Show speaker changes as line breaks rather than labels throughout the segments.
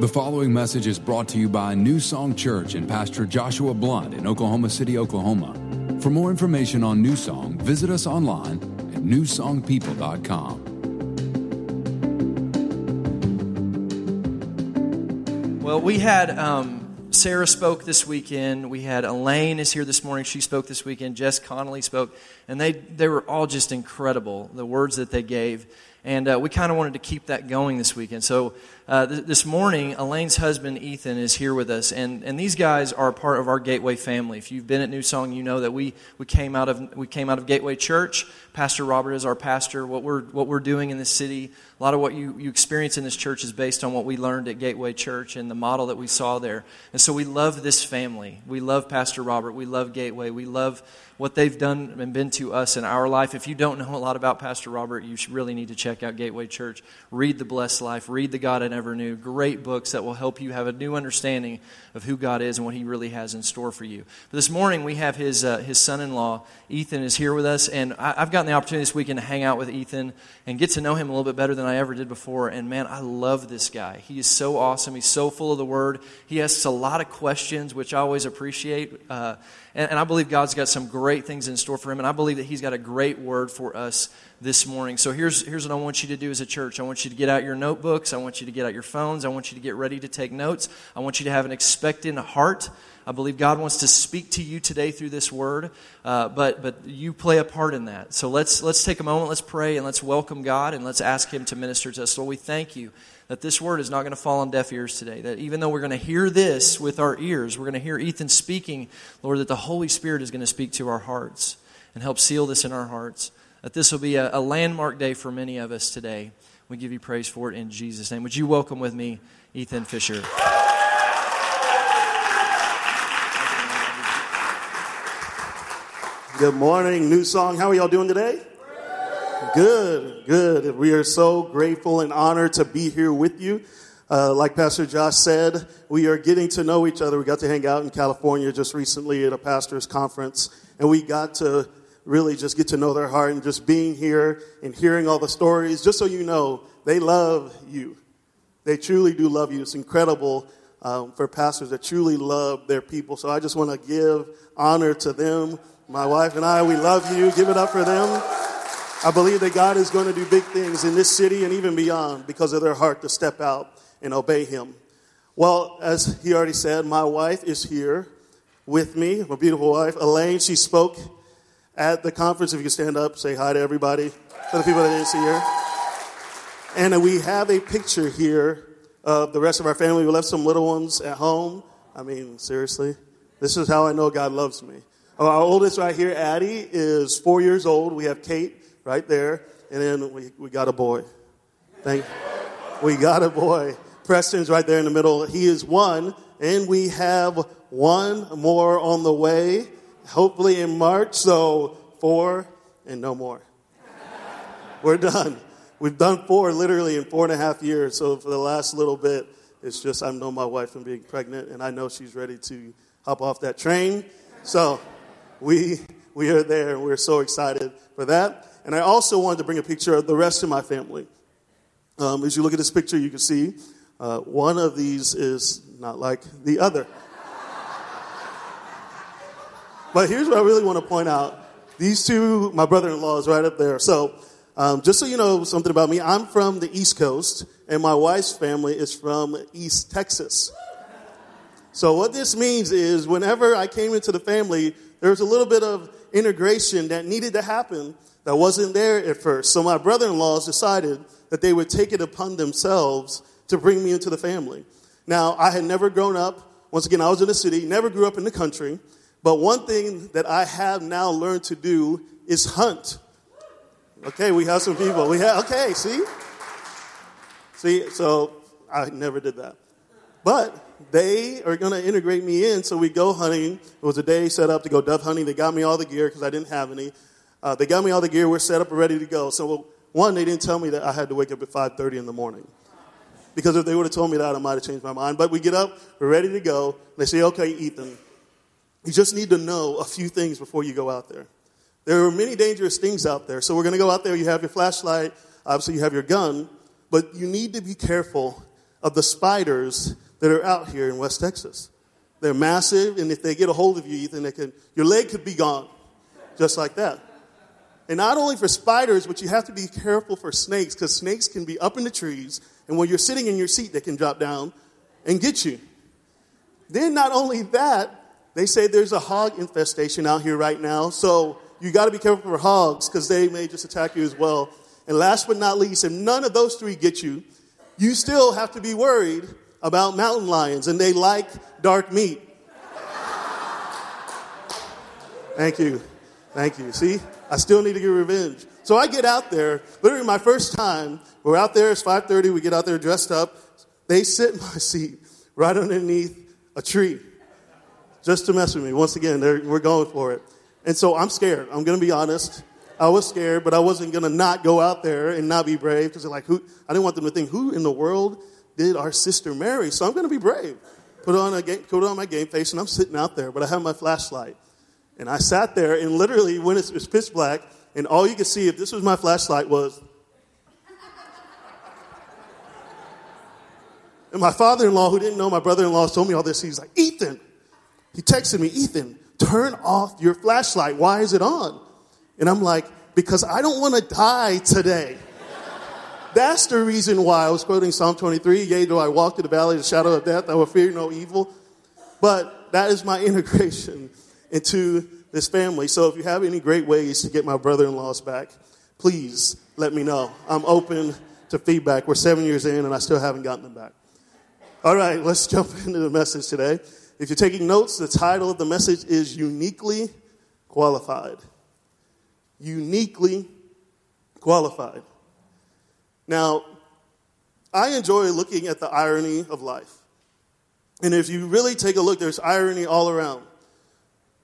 The following message is brought to you by New Song Church and Pastor Joshua Blunt in Oklahoma City, Oklahoma. For more information on New Song, visit us online at newsongpeople.com.
Well, we had um, Sarah spoke this weekend. We had Elaine is here this morning. She spoke this weekend. Jess Connolly spoke, and they they were all just incredible. The words that they gave, and uh, we kind of wanted to keep that going this weekend. So uh, th- this morning, Elaine's husband, Ethan, is here with us. And, and these guys are part of our Gateway family. If you've been at New Song, you know that we, we, came, out of, we came out of Gateway Church. Pastor Robert is our pastor. What we're, what we're doing in this city, a lot of what you, you experience in this church is based on what we learned at Gateway Church and the model that we saw there. And so we love this family. We love Pastor Robert. We love Gateway. We love what they've done and been to us in our life. If you don't know a lot about Pastor Robert, you really need to check out Gateway Church. Read The Blessed Life, read The God I Never Knew. Great books that will help you have a new understanding of who God is and what He really has in store for you. But this morning, we have his, uh, his son in law, Ethan, is here with us. And I, I've gotten the opportunity this weekend to hang out with Ethan and get to know him a little bit better than I ever did before. And man, I love this guy. He is so awesome. He's so full of the Word. He asks a lot of questions, which I always appreciate. Uh, and, and I believe God's got some great things in store for him. And I believe that He's got a great word for us this morning. So here's, here's what I want you to do as a church I want you to get out your notebooks, I want you to get out your phones, I want you to get ready to take notes, I want you to have an expectant heart. I believe God wants to speak to you today through this word, uh, but, but you play a part in that. So let's, let's take a moment, let's pray, and let's welcome God, and let's ask Him to minister to us. Lord, we thank you that this word is not going to fall on deaf ears today. That even though we're going to hear this with our ears, we're going to hear Ethan speaking, Lord, that the Holy Spirit is going to speak to our hearts and help seal this in our hearts. That this will be a, a landmark day for many of us today. We give you praise for it in Jesus' name. Would you welcome with me Ethan Fisher?
Good morning, New Song. How are y'all doing today? Good, good. We are so grateful and honored to be here with you. Uh, like Pastor Josh said, we are getting to know each other. We got to hang out in California just recently at a pastor's conference, and we got to really just get to know their heart and just being here and hearing all the stories. Just so you know, they love you. They truly do love you. It's incredible um, for pastors that truly love their people. So I just want to give honor to them my wife and I, we love you. Give it up for them. I believe that God is going to do big things in this city and even beyond because of their heart to step out and obey Him. Well, as he already said, my wife is here with me, my beautiful wife, Elaine. She spoke at the conference. If you stand up, say hi to everybody, for the people that didn't see her. And we have a picture here of the rest of our family. We left some little ones at home. I mean, seriously, this is how I know God loves me. Uh, our oldest right here, Addie, is four years old. We have Kate right there. And then we, we got a boy. Thank We got a boy. Preston's right there in the middle. He is one. And we have one more on the way, hopefully in March. So four and no more. We're done. We've done four literally in four and a half years. So for the last little bit, it's just I know my wife from being pregnant, and I know she's ready to hop off that train. So we, we are there and we're so excited for that. And I also wanted to bring a picture of the rest of my family. Um, as you look at this picture, you can see uh, one of these is not like the other. But here's what I really want to point out. These two, my brother-in-law is right up there. So, um, just so you know something about me, I'm from the East Coast, and my wife's family is from East Texas. So what this means is whenever I came into the family, there was a little bit of integration that needed to happen that wasn't there at first. So my brother-in-laws decided that they would take it upon themselves to bring me into the family. Now, I had never grown up. Once again, I was in the city, never grew up in the country. But one thing that I have now learned to do is hunt. Okay, we have some people. We have, okay, see? See, so I never did that. But they are going to integrate me in. So we go hunting. It was a day set up to go dove hunting. They got me all the gear because I didn't have any. Uh, they got me all the gear. We're set up and ready to go. So one, they didn't tell me that I had to wake up at 5:30 in the morning. Because if they would have told me that, I might have changed my mind. But we get up, we're ready to go. They say, "Okay, Ethan, you just need to know a few things before you go out there. There are many dangerous things out there. So we're going to go out there. You have your flashlight, obviously you have your gun, but you need to be careful of the spiders that are out here in West Texas. They're massive, and if they get a hold of you, Ethan, they can, your leg could be gone, just like that. And not only for spiders, but you have to be careful for snakes, because snakes can be up in the trees, and when you're sitting in your seat, they can drop down and get you. Then, not only that, they say there's a hog infestation out here right now, so you got to be careful for hogs, because they may just attack you as well. And last but not least, if none of those three get you, you still have to be worried about mountain lions, and they like dark meat. Thank you. Thank you. See, I still need to get revenge. So I get out there, literally my first time, we're out there, it's 5.30, we get out there dressed up. They sit in my seat right underneath a tree just to mess with me. Once again, we're going for it. And so I'm scared. I'm going to be honest. I was scared, but I wasn't going to not go out there and not be brave because they're like, who? I didn't want them to think, who in the world did our sister marry? So I'm going to be brave. Put on a game, put on my game face, and I'm sitting out there, but I have my flashlight. And I sat there, and literally, when it was pitch black, and all you could see, if this was my flashlight, was. And my father in law, who didn't know my brother in law, told me all this. He's like, Ethan. He texted me, Ethan, turn off your flashlight. Why is it on? And I'm like, because I don't want to die today. That's the reason why I was quoting Psalm 23 Yea, though I walk through the valley of the shadow of death, I will fear no evil. But that is my integration into this family. So if you have any great ways to get my brother in laws back, please let me know. I'm open to feedback. We're seven years in and I still haven't gotten them back. All right, let's jump into the message today. If you're taking notes, the title of the message is Uniquely Qualified. Uniquely Qualified. Now, I enjoy looking at the irony of life. And if you really take a look, there's irony all around.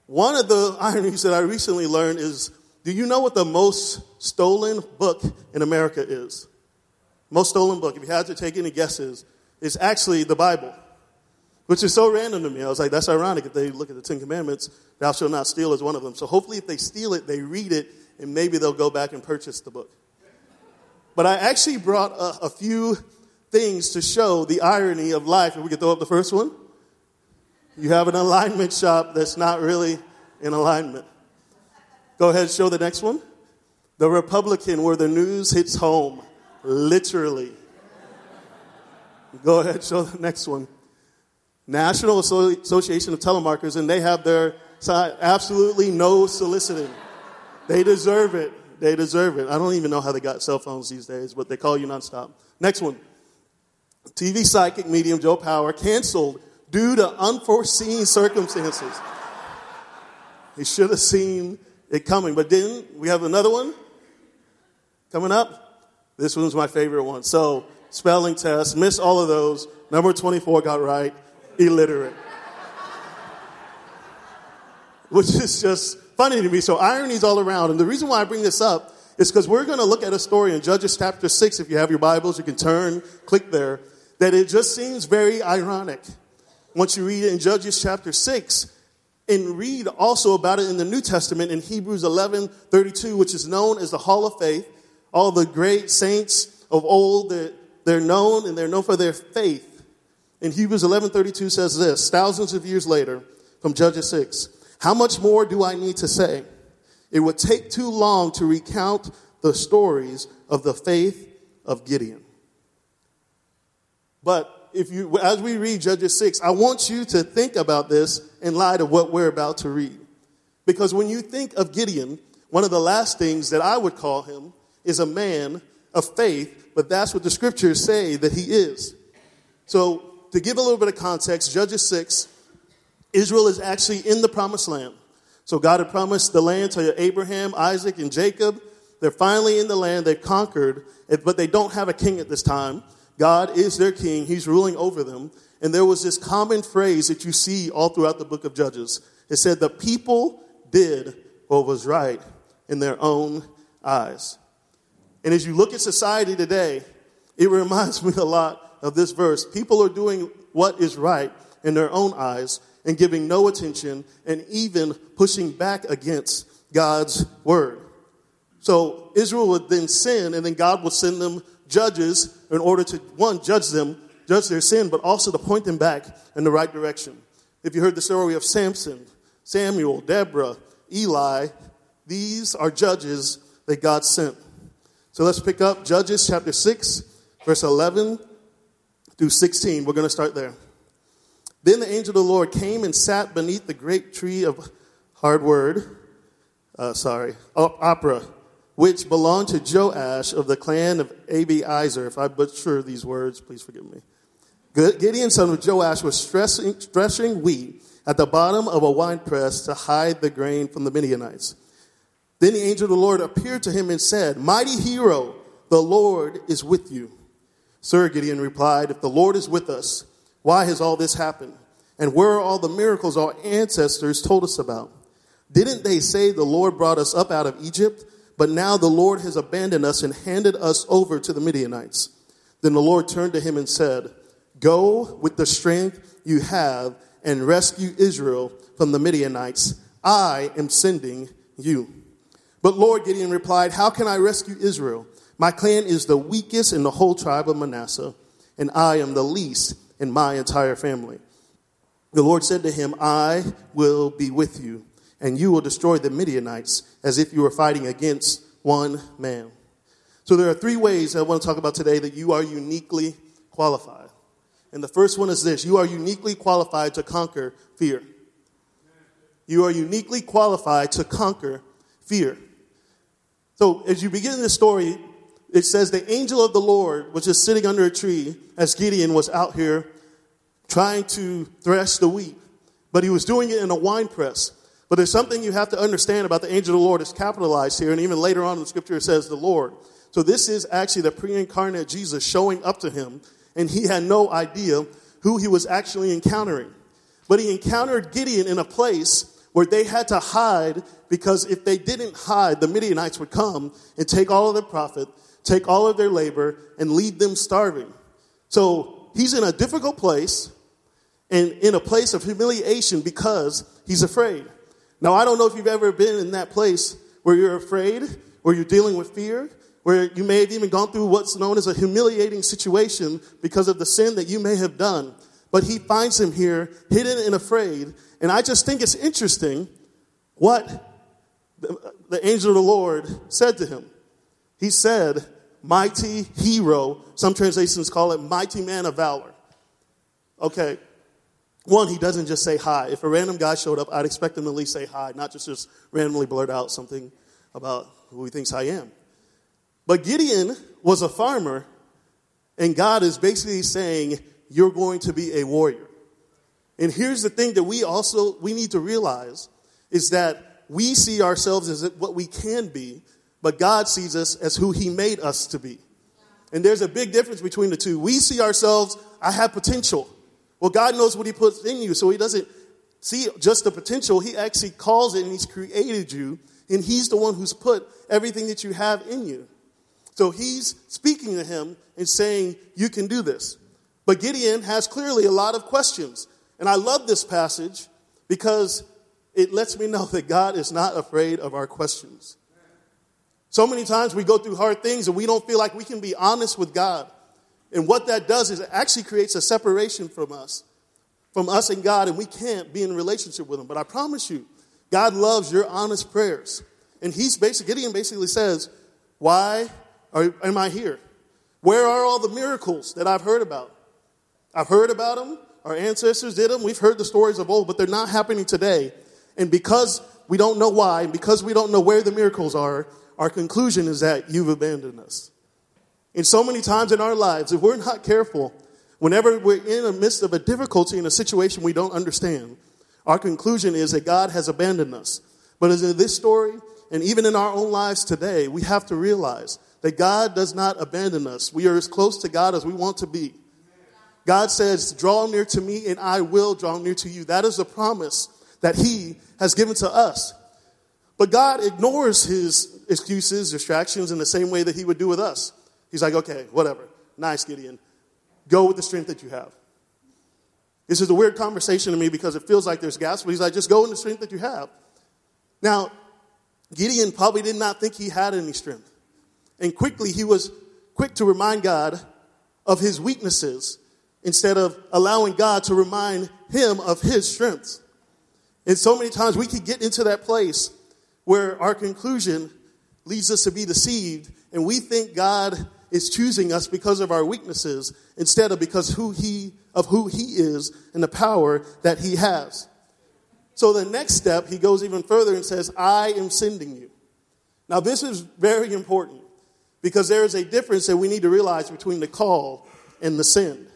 One of the ironies that I recently learned is do you know what the most stolen book in America is? Most stolen book, if you had to take any guesses, is actually the Bible, which is so random to me. I was like, that's ironic if they look at the Ten Commandments, thou shalt not steal is one of them. So hopefully, if they steal it, they read it, and maybe they'll go back and purchase the book. But I actually brought a, a few things to show the irony of life. If we could throw up the first one. You have an alignment shop that's not really in alignment. Go ahead, show the next one. The Republican, where the news hits home, literally. Go ahead, show the next one. National Association of Telemarketers, and they have their absolutely no soliciting. They deserve it. They deserve it. I don't even know how they got cell phones these days, but they call you nonstop. Next one. TV psychic medium Joe Power canceled due to unforeseen circumstances. he should have seen it coming. But didn't. we have another one coming up. This one's my favorite one. So, spelling test, missed all of those. Number 24 got right, illiterate. Which is just funny to me. So, irony's all around. And the reason why I bring this up is because we're going to look at a story in Judges chapter 6. If you have your Bibles, you can turn, click there. That it just seems very ironic once you read it in Judges chapter 6 and read also about it in the New Testament in Hebrews 11 32, which is known as the Hall of Faith. All the great saints of old, they're, they're known and they're known for their faith. In Hebrews 11:32 says this, thousands of years later, from Judges 6, how much more do I need to say? It would take too long to recount the stories of the faith of Gideon. But if you, as we read Judges 6, I want you to think about this in light of what we're about to read. Because when you think of Gideon, one of the last things that I would call him is a man of faith, but that's what the scriptures say that he is. So, to give a little bit of context, Judges 6, Israel is actually in the promised land. So, God had promised the land to Abraham, Isaac, and Jacob. They're finally in the land, they've conquered, eh, but they don't have a king at this time. God is their king, He's ruling over them. And there was this common phrase that you see all throughout the book of Judges. It said, The people did what was right in their own eyes. And as you look at society today, it reminds me a lot of this verse. People are doing what is right in their own eyes and giving no attention and even pushing back against God's word. So Israel would then sin, and then God would send them judges in order to, one, judge them, judge their sin, but also to point them back in the right direction. If you heard the story of Samson, Samuel, Deborah, Eli, these are judges that God sent. So let's pick up Judges chapter 6, verse 11 through 16. We're going to start there. Then the angel of the Lord came and sat beneath the great tree of hard word, uh, sorry, Ophrah, which belonged to Joash of the clan of Abiezer. If I butcher these words, please forgive me. Gideon, son of Joash, was threshing, threshing wheat at the bottom of a winepress to hide the grain from the Midianites. Then the angel of the Lord appeared to him and said, Mighty hero, the Lord is with you. Sir, Gideon replied, If the Lord is with us, why has all this happened? And where are all the miracles our ancestors told us about? Didn't they say the Lord brought us up out of Egypt? But now the Lord has abandoned us and handed us over to the Midianites. Then the Lord turned to him and said, Go with the strength you have and rescue Israel from the Midianites. I am sending you. But Lord, Gideon replied, How can I rescue Israel? My clan is the weakest in the whole tribe of Manasseh, and I am the least in my entire family. The Lord said to him, I will be with you, and you will destroy the Midianites as if you were fighting against one man. So there are three ways I want to talk about today that you are uniquely qualified. And the first one is this you are uniquely qualified to conquer fear. You are uniquely qualified to conquer fear. So as you begin this story, it says the angel of the Lord was just sitting under a tree as Gideon was out here trying to thresh the wheat, but he was doing it in a wine press. But there's something you have to understand about the angel of the Lord is capitalized here, and even later on in the scripture it says the Lord. So this is actually the pre-incarnate Jesus showing up to him, and he had no idea who he was actually encountering. But he encountered Gideon in a place where they had to hide because if they didn't hide, the Midianites would come and take all of their profit, take all of their labor, and leave them starving. So he's in a difficult place and in a place of humiliation because he's afraid. Now, I don't know if you've ever been in that place where you're afraid, where you're dealing with fear, where you may have even gone through what's known as a humiliating situation because of the sin that you may have done. But he finds him here, hidden and afraid. And I just think it's interesting what the, the angel of the Lord said to him. He said, Mighty hero. Some translations call it mighty man of valor. Okay, one, he doesn't just say hi. If a random guy showed up, I'd expect him to at least say hi, not just just randomly blurt out something about who he thinks I am. But Gideon was a farmer, and God is basically saying, You're going to be a warrior. And here's the thing that we also we need to realize is that we see ourselves as what we can be, but God sees us as who He made us to be. And there's a big difference between the two. We see ourselves, I have potential. Well, God knows what He puts in you, so He doesn't see just the potential. He actually calls it and He's created you, and He's the one who's put everything that you have in you. So He's speaking to him and saying, You can do this. But Gideon has clearly a lot of questions. And I love this passage because it lets me know that God is not afraid of our questions. So many times we go through hard things and we don't feel like we can be honest with God. And what that does is it actually creates a separation from us, from us and God, and we can't be in relationship with Him. But I promise you, God loves your honest prayers. And he's basically, Gideon basically says, Why are, am I here? Where are all the miracles that I've heard about? I've heard about them. Our ancestors did them. We've heard the stories of old, but they're not happening today. And because we don't know why, and because we don't know where the miracles are, our conclusion is that you've abandoned us. And so many times in our lives, if we're not careful, whenever we're in the midst of a difficulty in a situation we don't understand, our conclusion is that God has abandoned us. But as in this story, and even in our own lives today, we have to realize that God does not abandon us. We are as close to God as we want to be. God says, Draw near to me, and I will draw near to you. That is a promise that He has given to us. But God ignores His excuses, distractions, in the same way that He would do with us. He's like, okay, whatever. Nice, Gideon. Go with the strength that you have. This is a weird conversation to me because it feels like there's but he's like, just go in the strength that you have. Now, Gideon probably did not think he had any strength. And quickly, he was quick to remind God of his weaknesses instead of allowing God to remind him of his strengths. And so many times we can get into that place where our conclusion leads us to be deceived and we think God is choosing us because of our weaknesses instead of because who he of who he is and the power that he has. So the next step, he goes even further and says, I am sending you. Now, this is very important because there is a difference that we need to realize between the call and the send.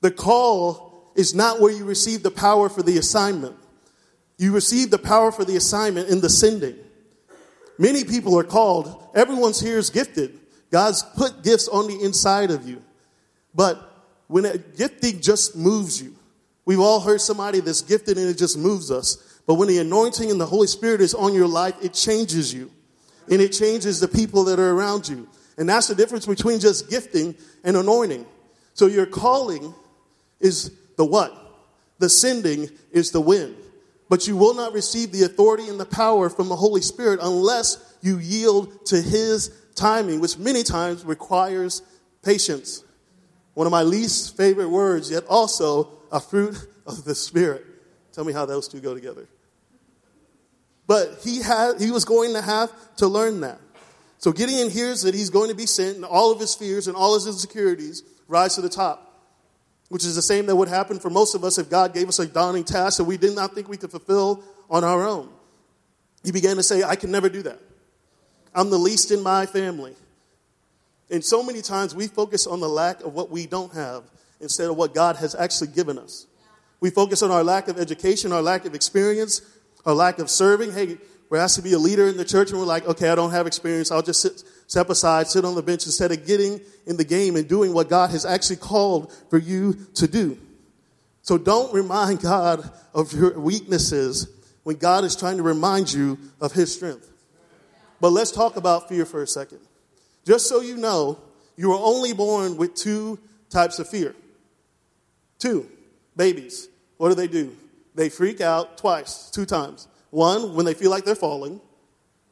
The call is not where you receive the power for the assignment. You receive the power for the assignment in the sending. Many people are called, everyone's here is gifted. God's put gifts on the inside of you. But when a gifting just moves you, we've all heard somebody that's gifted and it just moves us. But when the anointing and the Holy Spirit is on your life, it changes you. And it changes the people that are around you. And that's the difference between just gifting and anointing. So your calling is the what? The sending is the when. But you will not receive the authority and the power from the Holy Spirit unless you yield to His timing, which many times requires patience. One of my least favorite words, yet also a fruit of the Spirit. Tell me how those two go together. But he had he was going to have to learn that. So Gideon hears that he's going to be sent, and all of his fears and all his insecurities rise to the top. Which is the same that would happen for most of us if God gave us a daunting task that we did not think we could fulfill on our own. He began to say, I can never do that. I'm the least in my family. And so many times we focus on the lack of what we don't have instead of what God has actually given us. We focus on our lack of education, our lack of experience, our lack of serving. Hey, we're asked to be a leader in the church, and we're like, okay, I don't have experience. I'll just sit, step aside, sit on the bench instead of getting in the game and doing what God has actually called for you to do. So don't remind God of your weaknesses when God is trying to remind you of his strength. But let's talk about fear for a second. Just so you know, you were only born with two types of fear. Two babies. What do they do? They freak out twice, two times. One, when they feel like they're falling,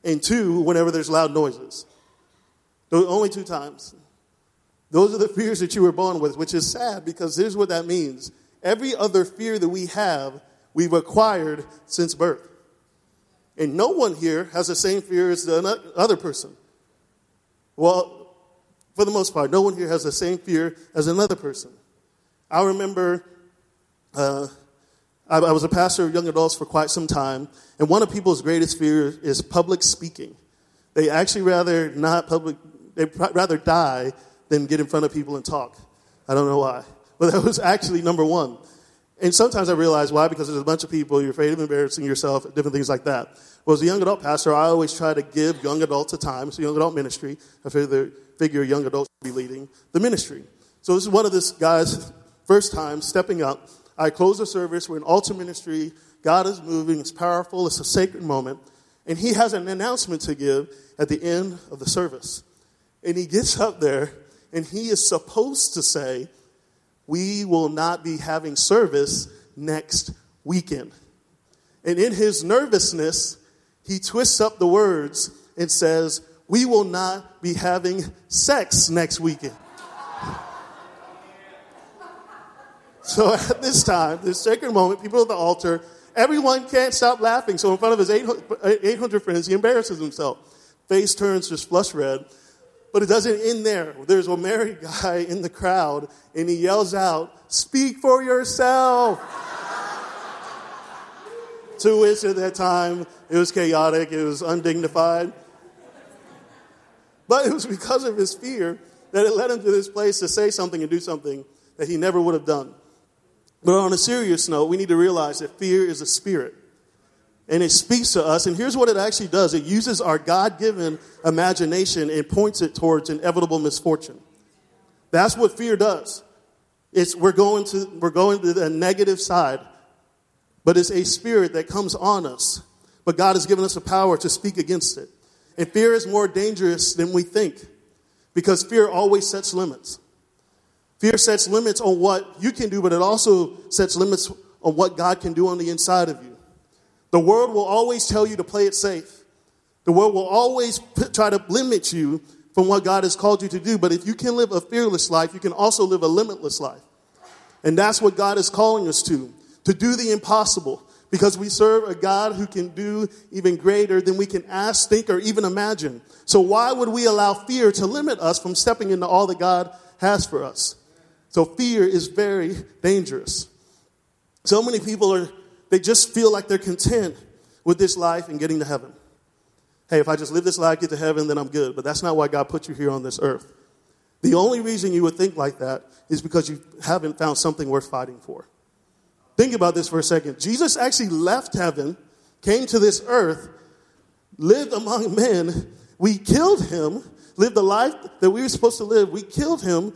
and two, whenever there's loud noises. Those only two times. Those are the fears that you were born with, which is sad because here's what that means. Every other fear that we have, we've acquired since birth. And no one here has the same fear as the other person. Well, for the most part, no one here has the same fear as another person. I remember uh, I, I, was a pastor of young adults for quite some time, and one of people's greatest fears is public speaking. They actually rather not public, they rather die than get in front of people and talk. I don't know why, but that was actually number one. And sometimes I realize why, because there's a bunch of people, you're afraid of embarrassing yourself, different things like that. Well, as a young adult pastor, I always try to give young adults a time. It's a young adult ministry. I figure, figure young adults should be leading the ministry. So this is one of this guy's first time stepping up I close the service. We're in altar ministry. God is moving. It's powerful. It's a sacred moment. And he has an announcement to give at the end of the service. And he gets up there and he is supposed to say, We will not be having service next weekend. And in his nervousness, he twists up the words and says, We will not be having sex next weekend. So at this time, this sacred moment, people at the altar, everyone can't stop laughing. So in front of his 800 friends, he embarrasses himself. Face turns just flush red. But it doesn't end there. There's a married guy in the crowd, and he yells out, Speak for yourself. to which at that time, it was chaotic, it was undignified. But it was because of his fear that it led him to this place to say something and do something that he never would have done. But on a serious note, we need to realize that fear is a spirit. And it speaks to us. And here's what it actually does it uses our God given imagination and points it towards inevitable misfortune. That's what fear does. It's, we're, going to, we're going to the negative side, but it's a spirit that comes on us. But God has given us the power to speak against it. And fear is more dangerous than we think because fear always sets limits. Fear sets limits on what you can do, but it also sets limits on what God can do on the inside of you. The world will always tell you to play it safe. The world will always try to limit you from what God has called you to do. But if you can live a fearless life, you can also live a limitless life. And that's what God is calling us to, to do the impossible, because we serve a God who can do even greater than we can ask, think, or even imagine. So why would we allow fear to limit us from stepping into all that God has for us? So fear is very dangerous. So many people are, they just feel like they're content with this life and getting to heaven. Hey, if I just live this life, get to heaven, then I'm good. But that's not why God put you here on this earth. The only reason you would think like that is because you haven't found something worth fighting for. Think about this for a second. Jesus actually left heaven, came to this earth, lived among men. We killed him, lived the life that we were supposed to live. We killed him,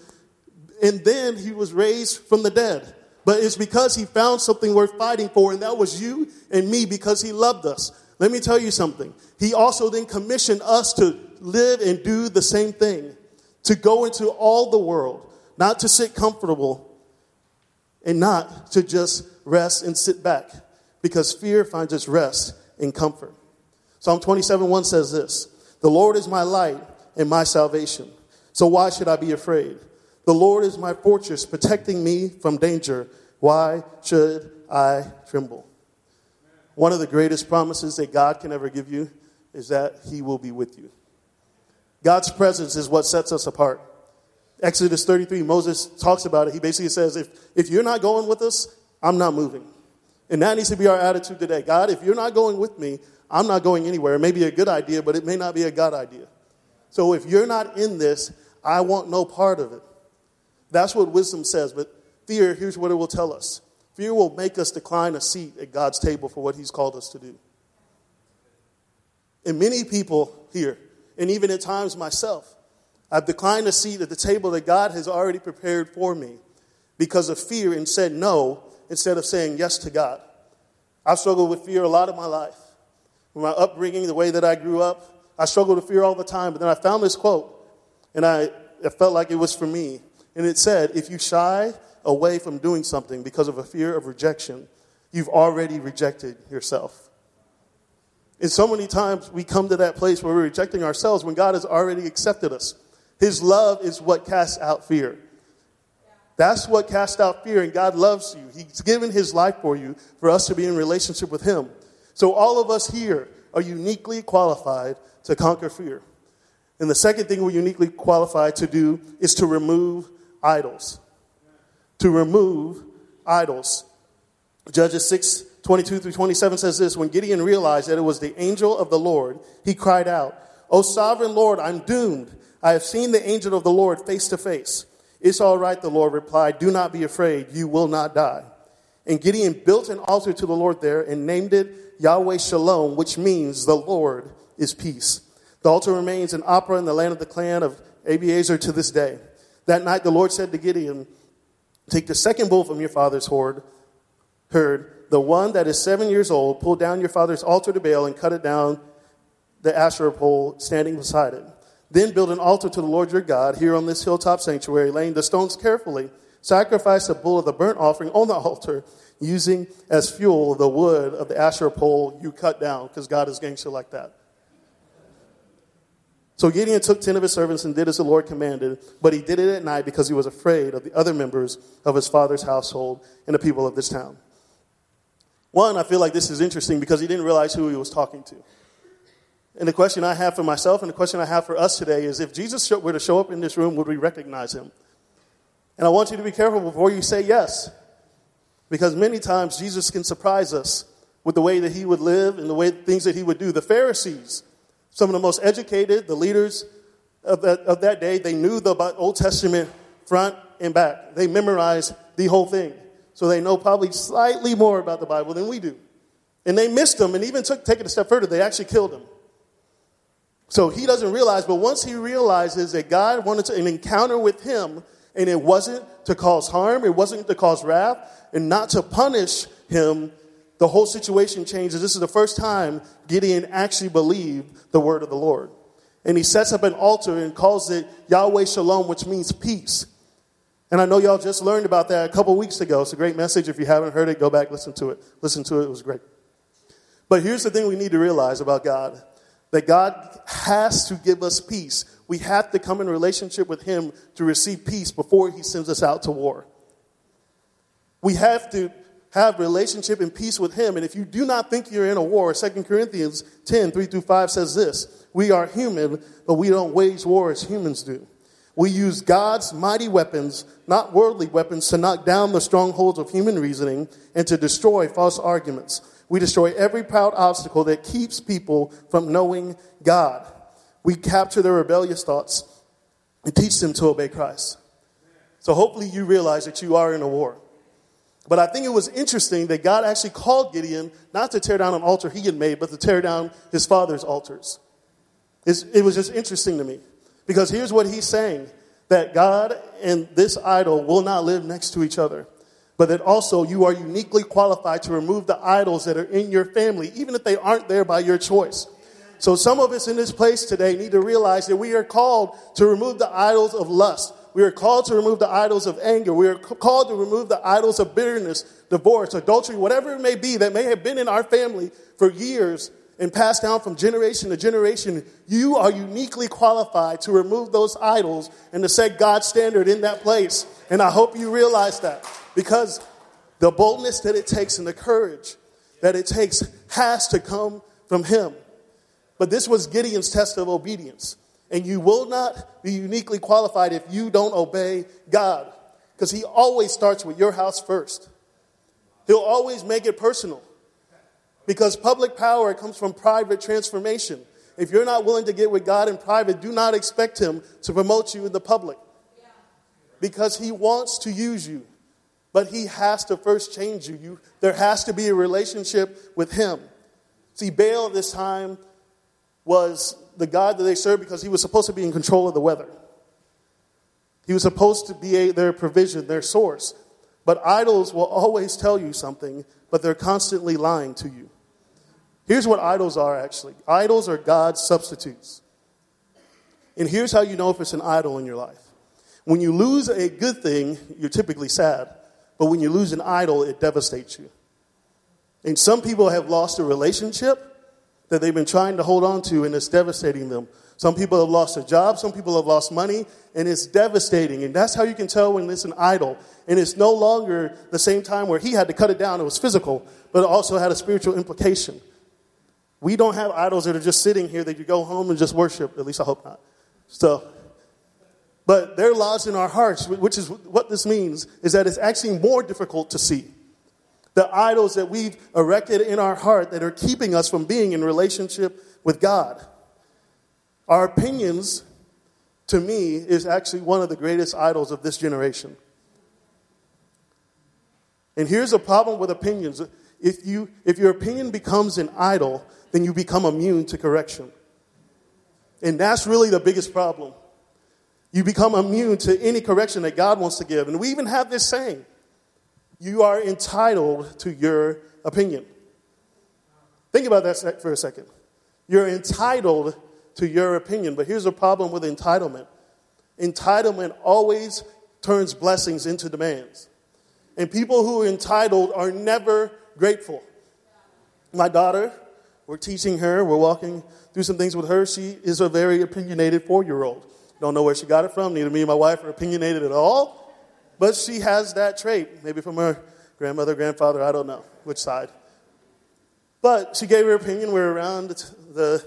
and then he was raised from the dead. But it's because he found something worth fighting for, and that was you and me because he loved us. Let me tell you something. He also then commissioned us to live and do the same thing, to go into all the world, not to sit comfortable and not to just rest and sit back because fear finds its rest in comfort. Psalm 27 1 says this The Lord is my light and my salvation. So why should I be afraid? The Lord is my fortress, protecting me from danger. Why should I tremble? One of the greatest promises that God can ever give you is that He will be with you. God's presence is what sets us apart. Exodus 33, Moses talks about it. He basically says, if, if you're not going with us, I'm not moving. And that needs to be our attitude today. God, if you're not going with me, I'm not going anywhere. It may be a good idea, but it may not be a God idea. So if you're not in this, I want no part of it. That's what wisdom says. But fear, here's what it will tell us fear will make us decline a seat at God's table for what He's called us to do. And many people here, and even at times myself, I've declined a seat at the table that God has already prepared for me because of fear and said no instead of saying yes to God. I've struggled with fear a lot of my life. With my upbringing, the way that I grew up, I struggled with fear all the time. But then I found this quote, and I, I felt like it was for me. And it said, If you shy away from doing something because of a fear of rejection, you've already rejected yourself. And so many times we come to that place where we're rejecting ourselves when God has already accepted us. His love is what casts out fear. That's what casts out fear, and God loves you. He's given His life for you for us to be in relationship with Him. So, all of us here are uniquely qualified to conquer fear. And the second thing we're uniquely qualified to do is to remove idols. To remove idols. Judges 6 22 through 27 says this When Gideon realized that it was the angel of the Lord, he cried out, O sovereign Lord, I'm doomed. I have seen the angel of the Lord face to face. It's all right, the Lord replied. Do not be afraid. You will not die. And Gideon built an altar to the Lord there and named it Yahweh Shalom, which means the Lord is peace. The altar remains an Ophrah in the land of the clan of Abiezer to this day. That night the Lord said to Gideon, Take the second bull from your father's horde, herd, the one that is seven years old, pull down your father's altar to Baal and cut it down the Asherah pole standing beside it. Then build an altar to the Lord your God here on this hilltop sanctuary, laying the stones carefully. Sacrifice a bull of the burnt offering on the altar, using as fuel the wood of the Asherah pole you cut down, because God is gangster like that. So Gideon took ten of his servants and did as the Lord commanded, but he did it at night because he was afraid of the other members of his father's household and the people of this town. One, I feel like this is interesting because he didn't realize who he was talking to. And the question I have for myself and the question I have for us today is if Jesus were to show up in this room, would we recognize him? And I want you to be careful before you say yes. Because many times Jesus can surprise us with the way that he would live and the way things that he would do. The Pharisees, some of the most educated, the leaders of that, of that day, they knew the Old Testament front and back. They memorized the whole thing. So they know probably slightly more about the Bible than we do. And they missed him and even took, take it a step further, they actually killed him. So he doesn't realize, but once he realizes that God wanted to, an encounter with him, and it wasn't to cause harm, it wasn't to cause wrath, and not to punish him, the whole situation changes. This is the first time Gideon actually believed the word of the Lord. And he sets up an altar and calls it Yahweh Shalom, which means peace. And I know y'all just learned about that a couple weeks ago. It's a great message. If you haven't heard it, go back, listen to it. Listen to it, it was great. But here's the thing we need to realize about God that God has to give us peace. We have to come in relationship with Him to receive peace before He sends us out to war. We have to have relationship and peace with him. And if you do not think you're in a war, 2 Corinthians 10, 3 through 5 says this We are human, but we don't wage war as humans do. We use God's mighty weapons, not worldly weapons, to knock down the strongholds of human reasoning and to destroy false arguments. We destroy every proud obstacle that keeps people from knowing God. We capture their rebellious thoughts and teach them to obey Christ. So hopefully you realize that you are in a war. But I think it was interesting that God actually called Gideon not to tear down an altar he had made, but to tear down his father's altars. It's, it was just interesting to me. Because here's what he's saying that God and this idol will not live next to each other, but that also you are uniquely qualified to remove the idols that are in your family, even if they aren't there by your choice. So some of us in this place today need to realize that we are called to remove the idols of lust. We are called to remove the idols of anger. We are called to remove the idols of bitterness, divorce, adultery, whatever it may be that may have been in our family for years and passed down from generation to generation, you are uniquely qualified to remove those idols and to set God's standard in that place. And I hope you realize that because the boldness that it takes and the courage that it takes has to come from Him. But this was Gideon's test of obedience. And you will not be uniquely qualified if you don't obey God. Because He always starts with your house first, He'll always make it personal. Because public power comes from private transformation. If you're not willing to get with God in private, do not expect Him to promote you in the public. Because He wants to use you. But He has to first change you. you there has to be a relationship with Him. See, Baal this time was the God that they served because he was supposed to be in control of the weather. He was supposed to be a, their provision, their source. But idols will always tell you something, but they're constantly lying to you. Here's what idols are actually idols are God's substitutes. And here's how you know if it's an idol in your life. When you lose a good thing, you're typically sad. But when you lose an idol, it devastates you. And some people have lost a relationship that they've been trying to hold on to, and it's devastating them. Some people have lost a job, some people have lost money, and it's devastating. And that's how you can tell when it's an idol. And it's no longer the same time where he had to cut it down, it was physical, but it also had a spiritual implication. We don't have idols that are just sitting here that you go home and just worship. At least I hope not. So, but they're lodged in our hearts, which is what this means, is that it's actually more difficult to see. The idols that we've erected in our heart that are keeping us from being in relationship with God. Our opinions, to me, is actually one of the greatest idols of this generation. And here's a problem with opinions. If, you, if your opinion becomes an idol, then you become immune to correction. And that's really the biggest problem. You become immune to any correction that God wants to give. And we even have this saying you are entitled to your opinion. Think about that for a second. You're entitled to your opinion, but here's the problem with entitlement entitlement always turns blessings into demands. And people who are entitled are never grateful. My daughter, we're teaching her, we're walking through some things with her. She is a very opinionated four year old. Don't know where she got it from. Neither me and my wife are opinionated at all. But she has that trait, maybe from her grandmother, grandfather, I don't know which side. But she gave her opinion. We are around the,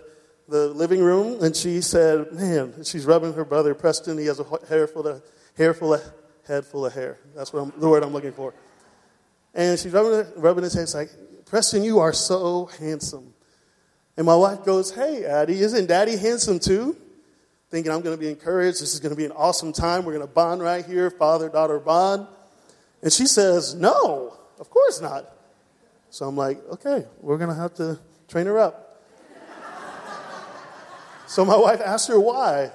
the living room, and she said, Man, she's rubbing her brother Preston. He has a hair full of, hair full of, head full of hair. That's what I'm, the word I'm looking for. And she's rubbing, rubbing his head. Like, Preston, you are so handsome. And my wife goes, Hey, Addie, isn't daddy handsome too? Thinking I'm going to be encouraged. This is going to be an awesome time. We're going to bond right here, father daughter bond. And she says, No, of course not. So I'm like, Okay, we're going to have to train her up. so my wife asked her why.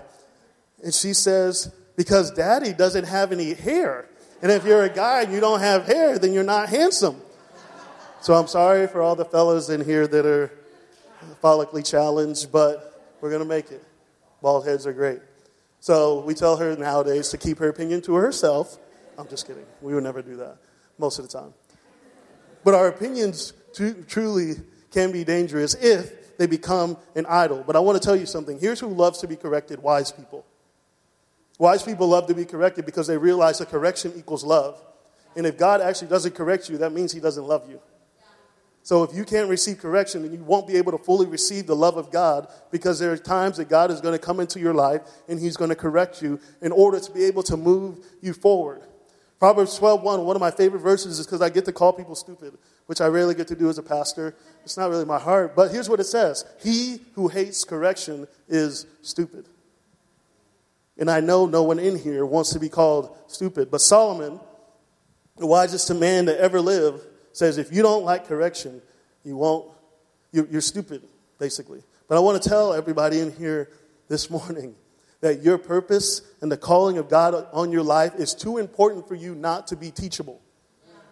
And she says, Because daddy doesn't have any hair. And if you're a guy and you don't have hair, then you're not handsome. So I'm sorry for all the fellas in here that are follically challenged, but we're going to make it. Bald heads are great. So we tell her nowadays to keep her opinion to herself. I'm just kidding. We would never do that most of the time. But our opinions truly can be dangerous if they become an idol. But I want to tell you something. Here's who loves to be corrected wise people. Wise people love to be corrected because they realize that correction equals love. And if God actually doesn't correct you, that means He doesn't love you. So if you can't receive correction, then you won't be able to fully receive the love of God because there are times that God is going to come into your life and He's going to correct you in order to be able to move you forward. Proverbs 12, 1, one of my favorite verses is because I get to call people stupid, which I rarely get to do as a pastor. It's not really my heart, but here's what it says He who hates correction is stupid. And I know no one in here wants to be called stupid, but Solomon, the wisest man to ever live, says if you don't like correction, you won't, you're, you're stupid, basically. But I want to tell everybody in here this morning that your purpose and the calling of God on your life is too important for you not to be teachable.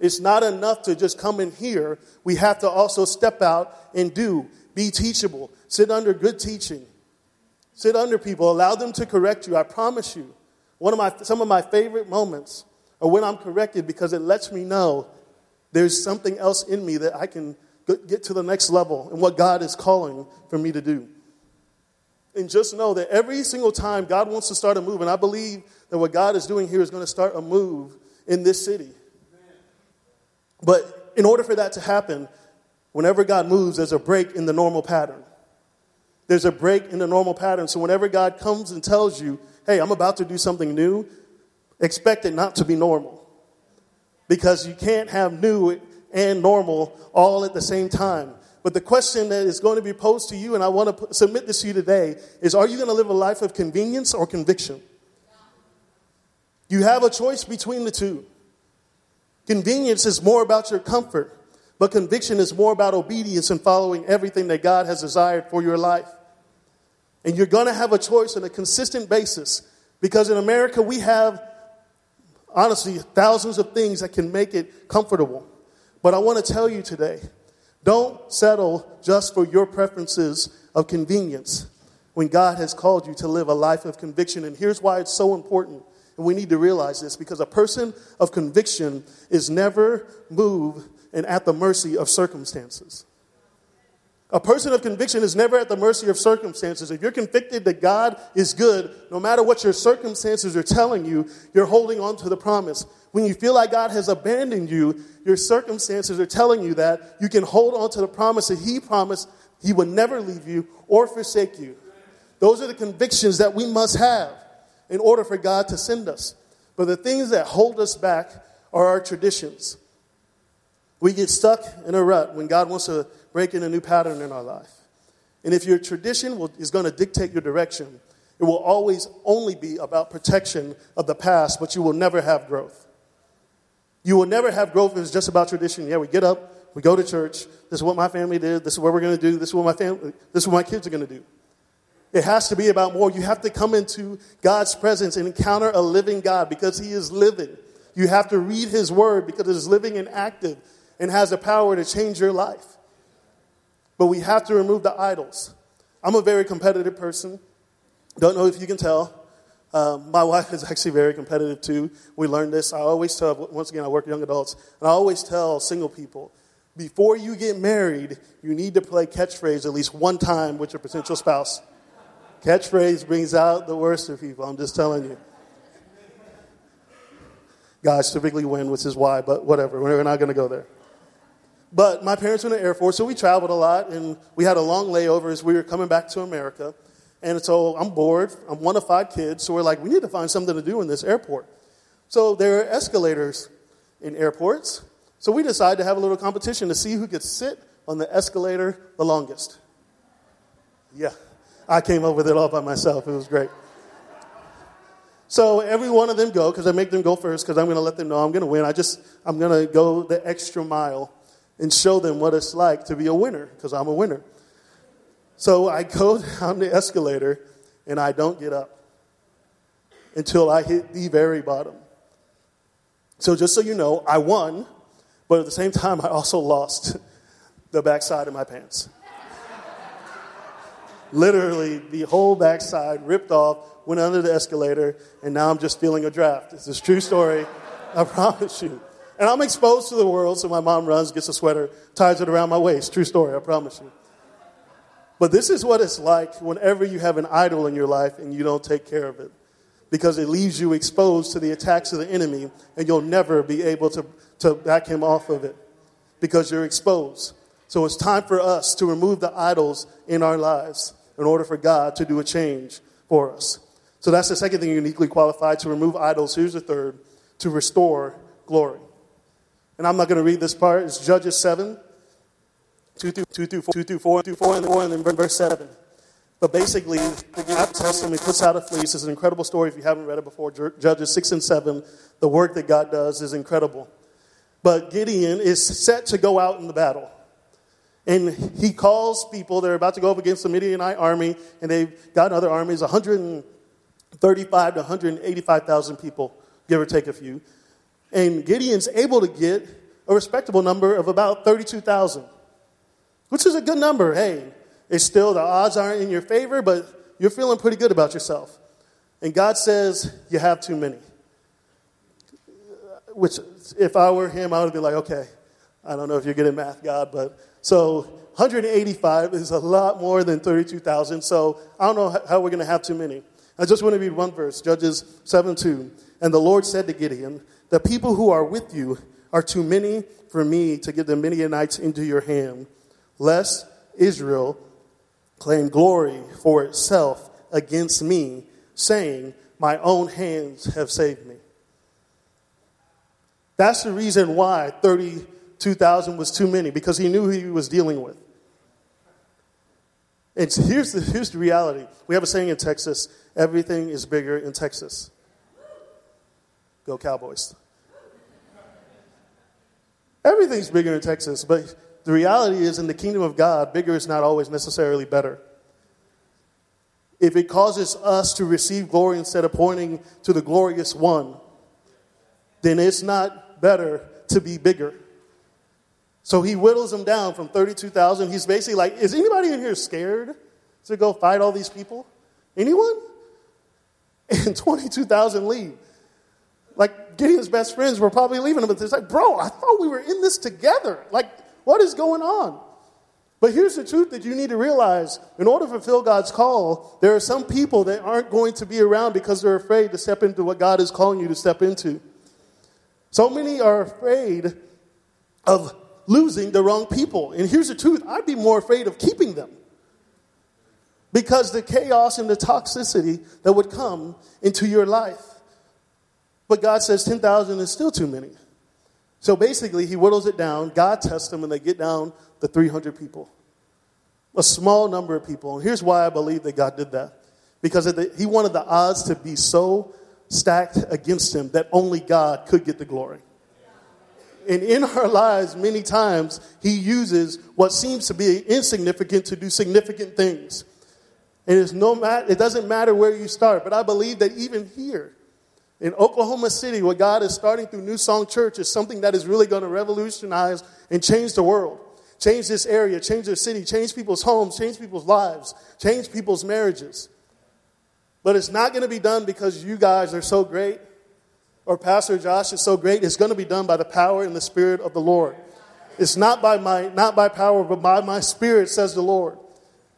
It's not enough to just come in here. We have to also step out and do, be teachable, sit under good teaching, sit under people, allow them to correct you. I promise you, one of my, some of my favorite moments are when I'm corrected because it lets me know there's something else in me that I can get to the next level and what God is calling for me to do. And just know that every single time God wants to start a move, and I believe that what God is doing here is going to start a move in this city. But in order for that to happen, whenever God moves, there's a break in the normal pattern. There's a break in the normal pattern. So whenever God comes and tells you, hey, I'm about to do something new, expect it not to be normal because you can't have new and normal all at the same time. But the question that is going to be posed to you, and I want to submit this to you today, is are you going to live a life of convenience or conviction? You have a choice between the two. Convenience is more about your comfort, but conviction is more about obedience and following everything that God has desired for your life. And you're going to have a choice on a consistent basis because in America we have honestly, thousands of things that can make it comfortable. But I want to tell you today don't settle just for your preferences of convenience when God has called you to live a life of conviction. And here's why it's so important. And we need to realize this because a person of conviction is never moved and at the mercy of circumstances. A person of conviction is never at the mercy of circumstances. If you're convicted that God is good, no matter what your circumstances are telling you, you're holding on to the promise. When you feel like God has abandoned you, your circumstances are telling you that you can hold on to the promise that He promised He would never leave you or forsake you. Those are the convictions that we must have in order for God to send us. But the things that hold us back are our traditions. We get stuck in a rut when God wants to break in a new pattern in our life. And if your tradition will, is going to dictate your direction, it will always only be about protection of the past, but you will never have growth. You will never have growth if it's just about tradition. Yeah, we get up, we go to church. This is what my family did. This is what we're going to do. This is what my family. This is what my kids are going to do. It has to be about more. You have to come into God's presence and encounter a living God because He is living. You have to read His Word because it is living and active and has the power to change your life. But we have to remove the idols. I'm a very competitive person. Don't know if you can tell. Um, my wife is actually very competitive too. We learned this. I always tell, once again, I work young adults, and I always tell single people before you get married, you need to play catchphrase at least one time with your potential spouse. Catchphrase brings out the worst of people, I'm just telling you. Guys typically win, which is why, but whatever. We're not going to go there. But my parents were in the Air Force, so we traveled a lot, and we had a long layover as we were coming back to America. And so I'm bored. I'm one of five kids, so we're like, we need to find something to do in this airport. So there are escalators in airports. So we decided to have a little competition to see who could sit on the escalator the longest. Yeah, I came up with it all by myself. It was great. So every one of them go because I make them go first because I'm going to let them know I'm going to win. I just I'm going to go the extra mile and show them what it's like to be a winner, because I'm a winner. So I go down the escalator and I don't get up until I hit the very bottom. So just so you know, I won, but at the same time, I also lost the backside of my pants. Literally, the whole backside ripped off, went under the escalator, and now I'm just feeling a draft. It's a true story, I promise you. And I'm exposed to the world, so my mom runs, gets a sweater, ties it around my waist. True story, I promise you. But this is what it's like whenever you have an idol in your life and you don't take care of it. because it leaves you exposed to the attacks of the enemy, and you'll never be able to, to back him off of it because you're exposed. So it's time for us to remove the idols in our lives in order for God to do a change for us. So that's the second thing uniquely qualified to remove idols. Here's the third to restore glory. And I'm not going to read this part. It's Judges 7, 2 through, 2 through 4, 2 through 4, 2 4 and 4, and then verse 7. But basically, the Testament puts out a fleece. It's an incredible story if you haven't read it before. Judges 6 and 7. The work that God does is incredible. But Gideon is set to go out in the battle. And he calls people, they're about to go up against the Midianite army, and they've got other armies, 135 to 185,000 people, give or take a few. And Gideon's able to get a respectable number of about 32,000, which is a good number. Hey, it's still, the odds aren't in your favor, but you're feeling pretty good about yourself. And God says, You have too many. Which, if I were him, I would be like, Okay, I don't know if you're good at math, God, but so 185 is a lot more than 32,000. So I don't know how we're going to have too many. I just want to read one verse, Judges 7 2. And the Lord said to Gideon, The people who are with you are too many for me to give the Midianites into your hand, lest Israel claim glory for itself against me, saying, My own hands have saved me. That's the reason why 32,000 was too many, because he knew who he was dealing with. And here's the, here's the reality. We have a saying in Texas everything is bigger in Texas. Go Cowboys. Everything's bigger in Texas, but the reality is in the kingdom of God, bigger is not always necessarily better. If it causes us to receive glory instead of pointing to the glorious one, then it's not better to be bigger. So he whittles them down from 32,000. He's basically like, is anybody in here scared to go fight all these people? Anyone? And 22,000 leave. Like Gideon's best friends were probably leaving him, but it's like, bro, I thought we were in this together. Like, what is going on? But here's the truth that you need to realize in order to fulfill God's call, there are some people that aren't going to be around because they're afraid to step into what God is calling you to step into. So many are afraid of losing the wrong people. And here's the truth I'd be more afraid of keeping them. Because the chaos and the toxicity that would come into your life. But God says 10,000 is still too many. So basically, he whittles it down. God tests them, and they get down to 300 people. A small number of people. And here's why I believe that God did that. Because the, he wanted the odds to be so stacked against him that only God could get the glory. And in our lives, many times, he uses what seems to be insignificant to do significant things. And It, is no mat- it doesn't matter where you start, but I believe that even here, in Oklahoma City, what God is starting through New Song Church is something that is really going to revolutionize and change the world. Change this area, change their city, change people's homes, change people's lives, change people's marriages. But it's not going to be done because you guys are so great or Pastor Josh is so great. It's going to be done by the power and the Spirit of the Lord. It's not by my not by power, but by my spirit, says the Lord.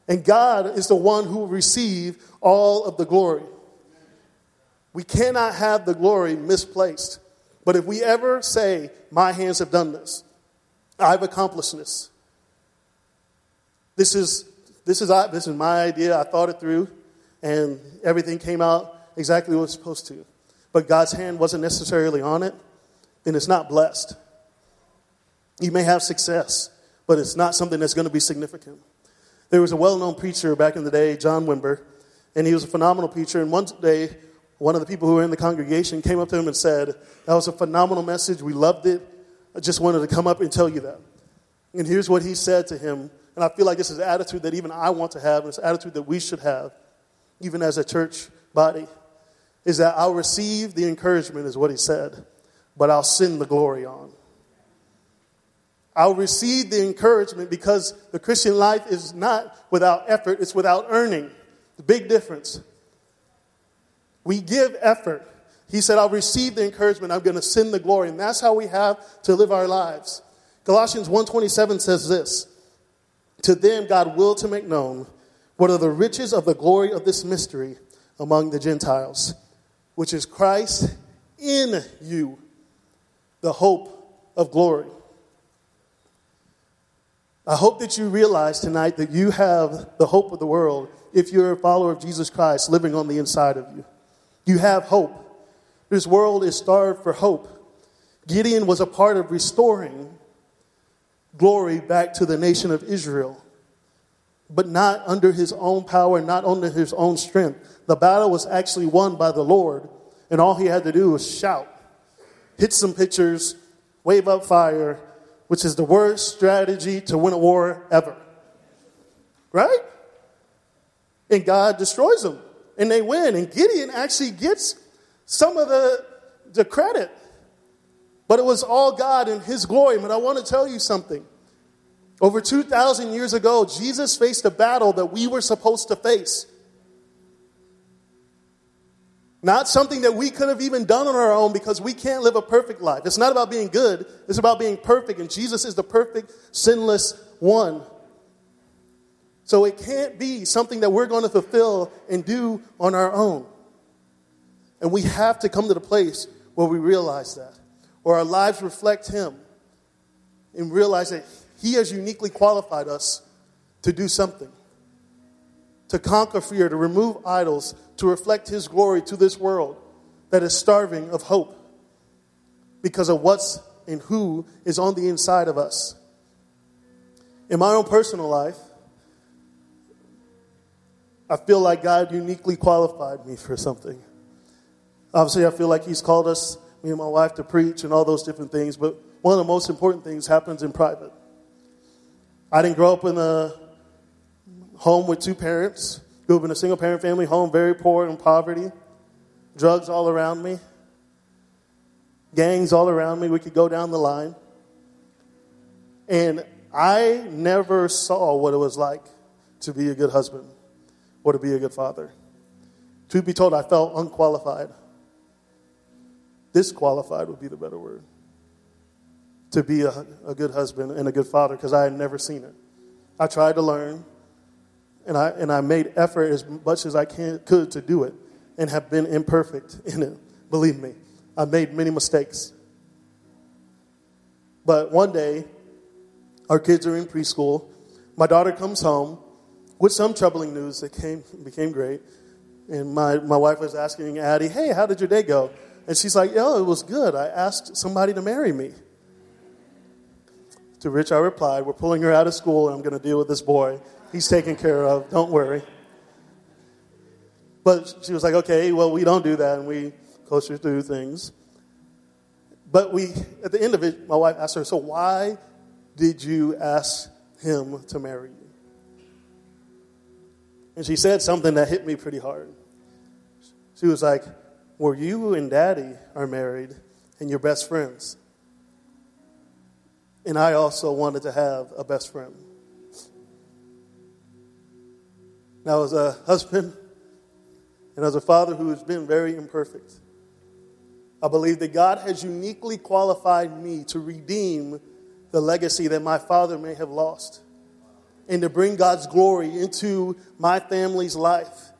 And God is the one who will receive all of the glory. We cannot have the glory misplaced. But if we ever say, My hands have done this, I've accomplished this, this is, this is, this is my idea, I thought it through, and everything came out exactly what it was supposed to, but God's hand wasn't necessarily on it, then it's not blessed. You may have success, but it's not something that's going to be significant. There was a well known preacher back in the day, John Wimber, and he was a phenomenal preacher. And one day, one of the people who were in the congregation came up to him and said, That was a phenomenal message. We loved it. I just wanted to come up and tell you that. And here's what he said to him. And I feel like this is an attitude that even I want to have, and it's an attitude that we should have, even as a church body, is that I'll receive the encouragement, is what he said, but I'll send the glory on. I'll receive the encouragement because the Christian life is not without effort, it's without earning. The big difference. We give effort. He said, I'll receive the encouragement. I'm going to send the glory. And that's how we have to live our lives. Colossians 1.27 says this, To them God willed to make known what are the riches of the glory of this mystery among the Gentiles, which is Christ in you, the hope of glory. I hope that you realize tonight that you have the hope of the world if you're a follower of Jesus Christ living on the inside of you. You have hope. This world is starved for hope. Gideon was a part of restoring glory back to the nation of Israel, but not under his own power, not under his own strength. The battle was actually won by the Lord, and all he had to do was shout, hit some pictures, wave up fire, which is the worst strategy to win a war ever. Right? And God destroys them, and they win. And Gideon actually gets some of the, the credit. But it was all God and His glory. But I want to tell you something. Over 2,000 years ago, Jesus faced a battle that we were supposed to face. Not something that we could have even done on our own because we can't live a perfect life. It's not about being good, it's about being perfect. And Jesus is the perfect, sinless one. So it can't be something that we're going to fulfill and do on our own. And we have to come to the place where we realize that, or our lives reflect Him, and realize that He has uniquely qualified us to do something to conquer fear, to remove idols, to reflect His glory to this world that is starving of hope because of what's and who is on the inside of us. In my own personal life, I feel like God uniquely qualified me for something. Obviously, I feel like He's called us, me and my wife, to preach and all those different things, but one of the most important things happens in private. I didn't grow up in a home with two parents, grew up in a single parent family home, very poor in poverty, drugs all around me, gangs all around me. We could go down the line. And I never saw what it was like to be a good husband or to be a good father. To be told, I felt unqualified. Disqualified would be the better word. To be a, a good husband and a good father because I had never seen it. I tried to learn, and I, and I made effort as much as I can, could to do it and have been imperfect in it. Believe me, I made many mistakes. But one day, our kids are in preschool. My daughter comes home with some troubling news that came, became great. And my, my wife was asking Addie, hey, how did your day go? And she's like, oh, it was good. I asked somebody to marry me. To which I replied, we're pulling her out of school and I'm going to deal with this boy. He's taken care of. Don't worry. But she was like, okay, well, we don't do that, and we coach her through things. But we, at the end of it, my wife asked her, so why did you ask him to marry you? And she said something that hit me pretty hard. She was like, well, you and daddy are married and you're best friends. And I also wanted to have a best friend. Now, as a husband and as a father who has been very imperfect, I believe that God has uniquely qualified me to redeem the legacy that my father may have lost and to bring God's glory into my family's life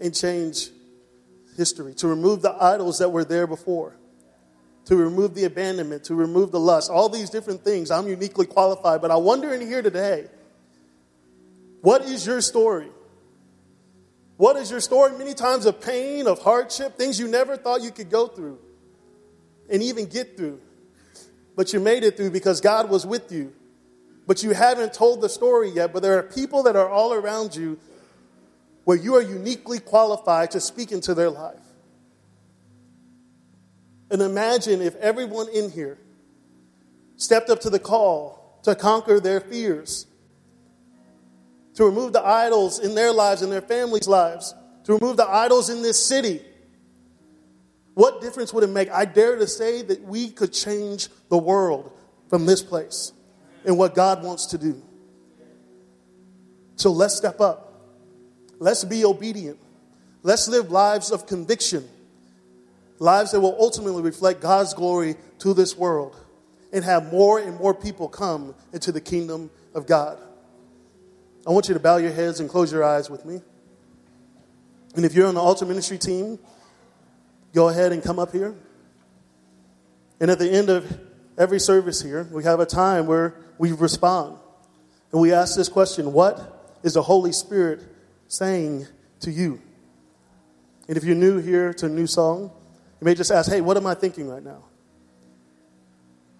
and change history, to remove the idols that were there before, to remove the abandonment, to remove the lust, all these different things. I'm uniquely qualified, but I wonder in here today, what is your story? What is your story? Many times of pain, of hardship, things you never thought you could go through and even get through. But you made it through because God was with you. But you haven't told the story yet. But there are people that are all around you where you are uniquely qualified to speak into their life. And imagine if everyone in here stepped up to the call to conquer their fears to remove the idols in their lives and their families' lives, to remove the idols in this city. What difference would it make? I dare to say that we could change the world from this place and what God wants to do. So let's step up. Let's be obedient. Let's live lives of conviction, lives that will ultimately reflect God's glory to this world and have more and more people come into the kingdom of God. I want you to bow your heads and close your eyes with me. And if you're on the altar ministry team, go ahead and come up here. And at the end of every service here, we have a time where we respond. And we ask this question What is the Holy Spirit saying to you? And if you're new here to a new song, you may just ask, Hey, what am I thinking right now?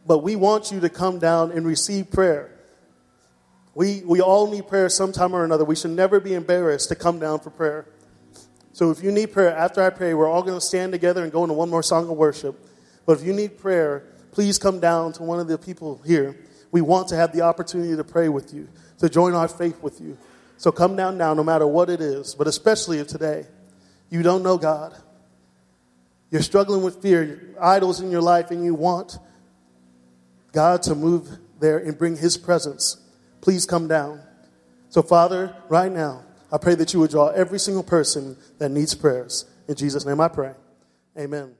But we want you to come down and receive prayer. We, we all need prayer sometime or another. We should never be embarrassed to come down for prayer. So if you need prayer after I pray, we're all going to stand together and go into one more song of worship. But if you need prayer, please come down to one of the people here. We want to have the opportunity to pray with you, to join our faith with you. So come down now, no matter what it is, but especially if today you don't know God. You're struggling with fear, idols in your life, and you want God to move there and bring His presence. Please come down. So, Father, right now, I pray that you would draw every single person that needs prayers. In Jesus' name I pray. Amen.